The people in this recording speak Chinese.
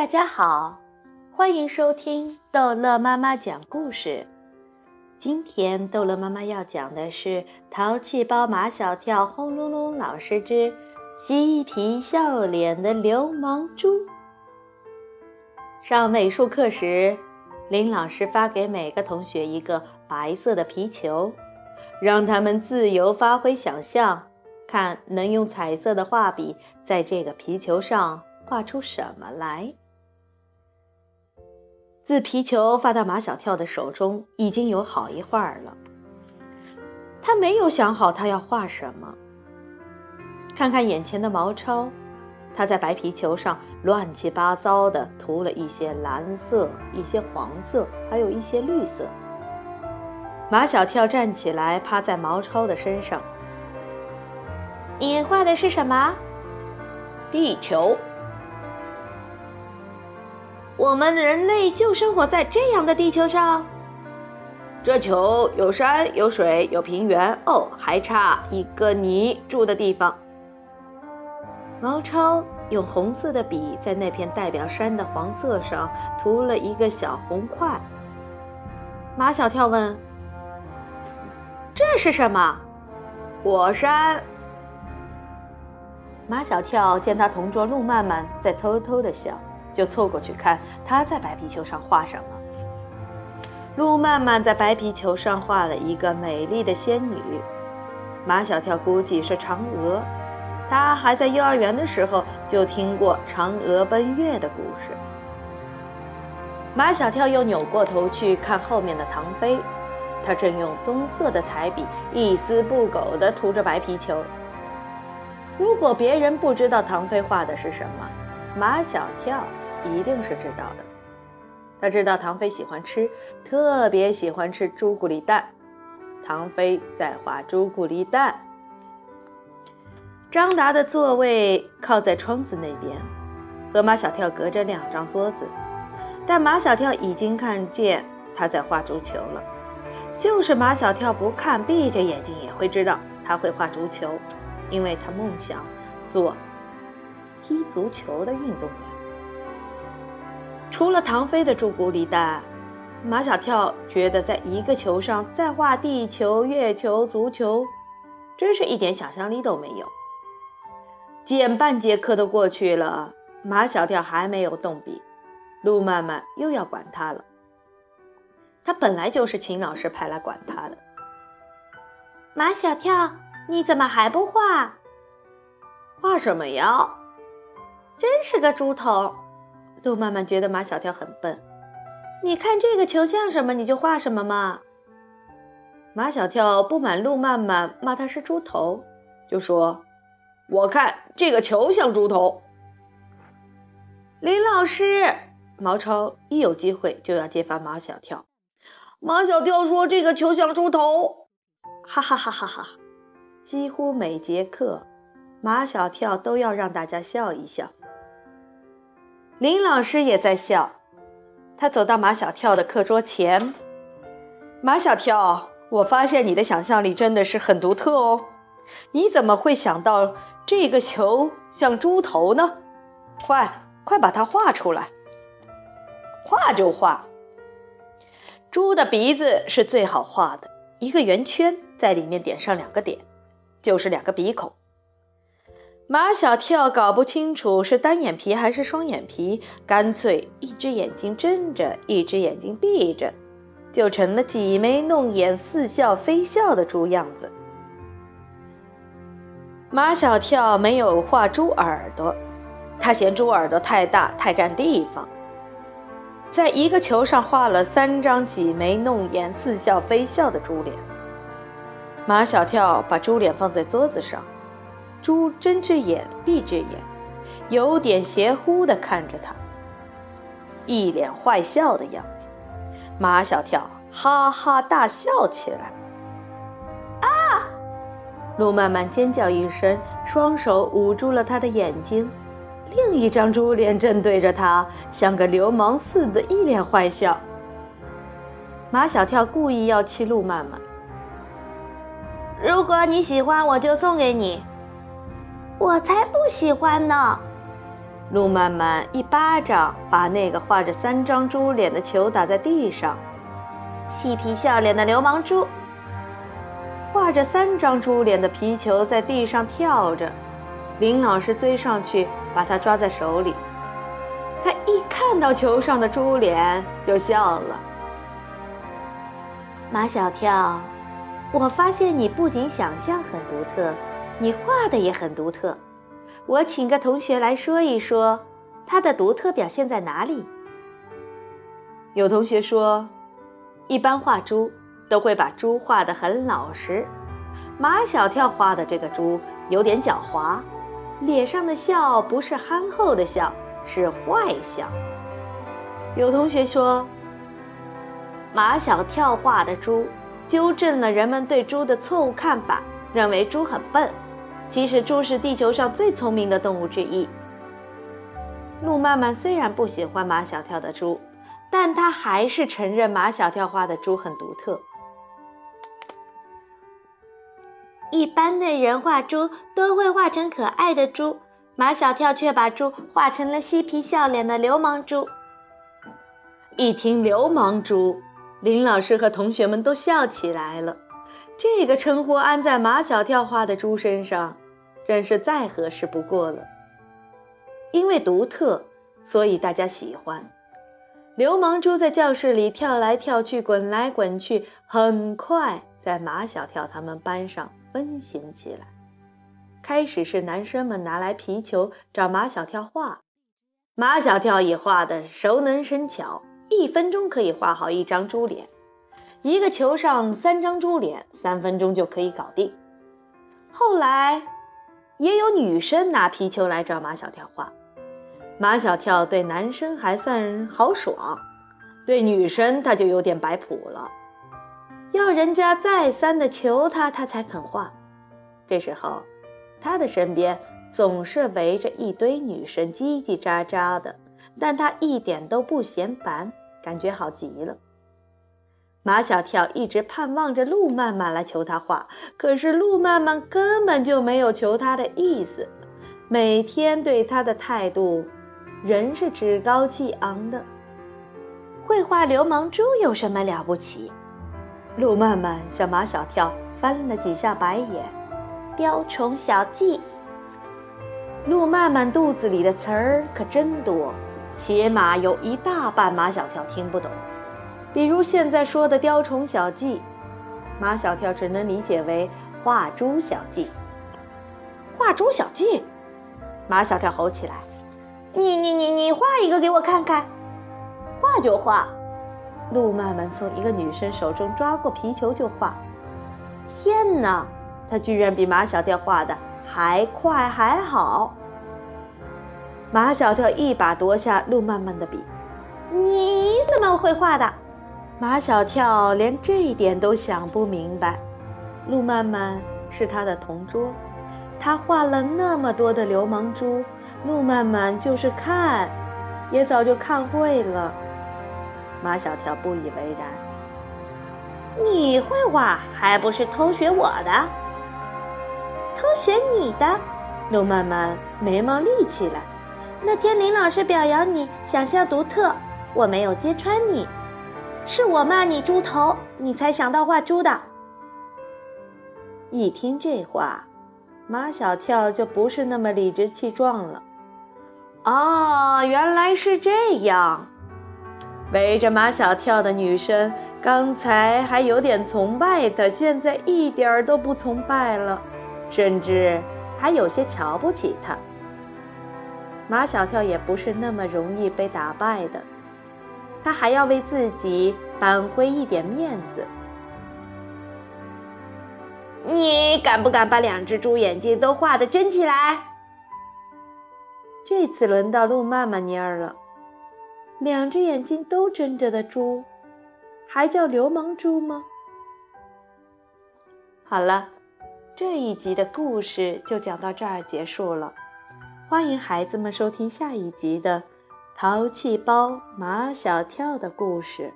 大家好，欢迎收听逗乐妈妈讲故事。今天逗乐妈妈要讲的是《淘气包马小跳》轰隆隆老师之嬉皮笑脸的流氓猪。上美术课时，林老师发给每个同学一个白色的皮球，让他们自由发挥想象，看能用彩色的画笔在这个皮球上画出什么来。自皮球发到马小跳的手中，已经有好一会儿了。他没有想好他要画什么。看看眼前的毛超，他在白皮球上乱七八糟地涂了一些蓝色、一些黄色，还有一些绿色。马小跳站起来，趴在毛超的身上。你画的是什么？地球。我们人类就生活在这样的地球上。这球有山有水有平原哦，还差一个你住的地方。毛超用红色的笔在那片代表山的黄色上涂了一个小红块。马小跳问：“这是什么？”火山。马小跳见他同桌路曼曼在偷偷的笑。就凑过去看他在白皮球上画什么。路曼曼在白皮球上画了一个美丽的仙女，马小跳估计是嫦娥。他还在幼儿园的时候就听过嫦娥奔月的故事。马小跳又扭过头去看后面的唐飞，他正用棕色的彩笔一丝不苟地涂着白皮球。如果别人不知道唐飞画的是什么，马小跳。一定是知道的。他知道唐飞喜欢吃，特别喜欢吃朱古力蛋。唐飞在画朱古力蛋。张达的座位靠在窗子那边，和马小跳隔着两张桌子，但马小跳已经看见他在画足球了。就是马小跳不看，闭着眼睛也会知道他会画足球，因为他梦想做踢足球的运动员。除了唐飞的朱古力蛋，马小跳觉得在一个球上再画地球、月球、足球，真是一点想象力都没有。减半节课都过去了，马小跳还没有动笔，路曼曼又要管他了。他本来就是秦老师派来管他的。马小跳，你怎么还不画？画什么呀？真是个猪头！路曼曼觉得马小跳很笨，你看这个球像什么，你就画什么嘛。马小跳不满路曼曼骂他是猪头，就说：“我看这个球像猪头。”林老师，毛超一有机会就要揭发马小跳。马小跳说：“这个球像猪头。”哈哈哈哈哈！几乎每节课，马小跳都要让大家笑一笑。林老师也在笑，他走到马小跳的课桌前。马小跳，我发现你的想象力真的是很独特哦。你怎么会想到这个球像猪头呢？快，快把它画出来。画就画。猪的鼻子是最好画的，一个圆圈，在里面点上两个点，就是两个鼻孔。马小跳搞不清楚是单眼皮还是双眼皮，干脆一只眼睛睁着，一只眼睛闭着，就成了挤眉弄眼、似笑非笑的猪样子。马小跳没有画猪耳朵，他嫌猪耳朵太大太占地方，在一个球上画了三张挤眉弄眼、似笑非笑的猪脸。马小跳把猪脸放在桌子上。猪睁只眼闭只眼，有点邪乎地看着他，一脸坏笑的样子。马小跳哈哈大笑起来。啊！路曼曼尖叫一声，双手捂住了他的眼睛。另一张猪脸正对着他，像个流氓似的，一脸坏笑。马小跳故意要气路曼曼。如果你喜欢，我就送给你。我才不喜欢呢！路曼曼一巴掌把那个画着三张猪脸的球打在地上，嬉皮笑脸的流氓猪。画着三张猪脸的皮球在地上跳着，林老师追上去把它抓在手里。他一看到球上的猪脸就笑了。马小跳，我发现你不仅想象很独特，你画的也很独特。我请个同学来说一说，他的独特表现在哪里？有同学说，一般画猪。都会把猪画得很老实，马小跳画的这个猪有点狡猾，脸上的笑不是憨厚的笑，是坏笑。有同学说，马小跳画的猪纠正了人们对猪的错误看法，认为猪很笨，其实猪是地球上最聪明的动物之一。路曼曼虽然不喜欢马小跳的猪，但他还是承认马小跳画的猪很独特。一般的人画猪都会画成可爱的猪，马小跳却把猪画成了嬉皮笑脸的流氓猪。一听“流氓猪”，林老师和同学们都笑起来了。这个称呼安在马小跳画的猪身上，真是再合适不过了。因为独特，所以大家喜欢。流氓猪在教室里跳来跳去，滚来滚去，很快在马小跳他们班上。温馨起来。开始是男生们拿来皮球找马小跳画，马小跳也画的熟能生巧，一分钟可以画好一张猪脸，一个球上三张猪脸，三分钟就可以搞定。后来也有女生拿皮球来找马小跳画，马小跳对男生还算豪爽，对女生他就有点摆谱了。要人家再三的求他，他才肯画。这时候，他的身边总是围着一堆女生，叽叽喳喳的，但他一点都不嫌烦，感觉好极了。马小跳一直盼望着路曼曼来求他画，可是路曼曼根本就没有求他的意思，每天对他的态度仍是趾高气昂的。会画流氓猪有什么了不起？路曼曼向马小跳翻了几下白眼，雕虫小技。路曼曼肚子里的词儿可真多，起码有一大半马小跳听不懂。比如现在说的雕虫小技，马小跳只能理解为画猪小技。画猪小技，马小跳吼起来：“你你你你画一个给我看看！”画就画。路曼曼从一个女生手中抓过皮球就画，天哪，他居然比马小跳画的还快还好。马小跳一把夺下路曼曼的笔，你怎么会画的？马小跳连这一点都想不明白。路曼曼是他的同桌，他画了那么多的流氓猪，路曼曼就是看，也早就看会了。马小跳不以为然：“你会画，还不是偷学我的？偷学你的？”路曼曼眉毛立起来。那天林老师表扬你想象独特，我没有揭穿你，是我骂你猪头，你才想到画猪的。一听这话，马小跳就不是那么理直气壮了。哦，原来是这样。围着马小跳的女生，刚才还有点崇拜他，现在一点儿都不崇拜了，甚至还有些瞧不起他。马小跳也不是那么容易被打败的，他还要为自己扳回一点面子。你敢不敢把两只猪眼睛都画的睁起来？这次轮到路曼曼蔫儿了。两只眼睛都睁着的猪，还叫流氓猪吗？好了，这一集的故事就讲到这儿结束了。欢迎孩子们收听下一集的《淘气包马小跳》的故事。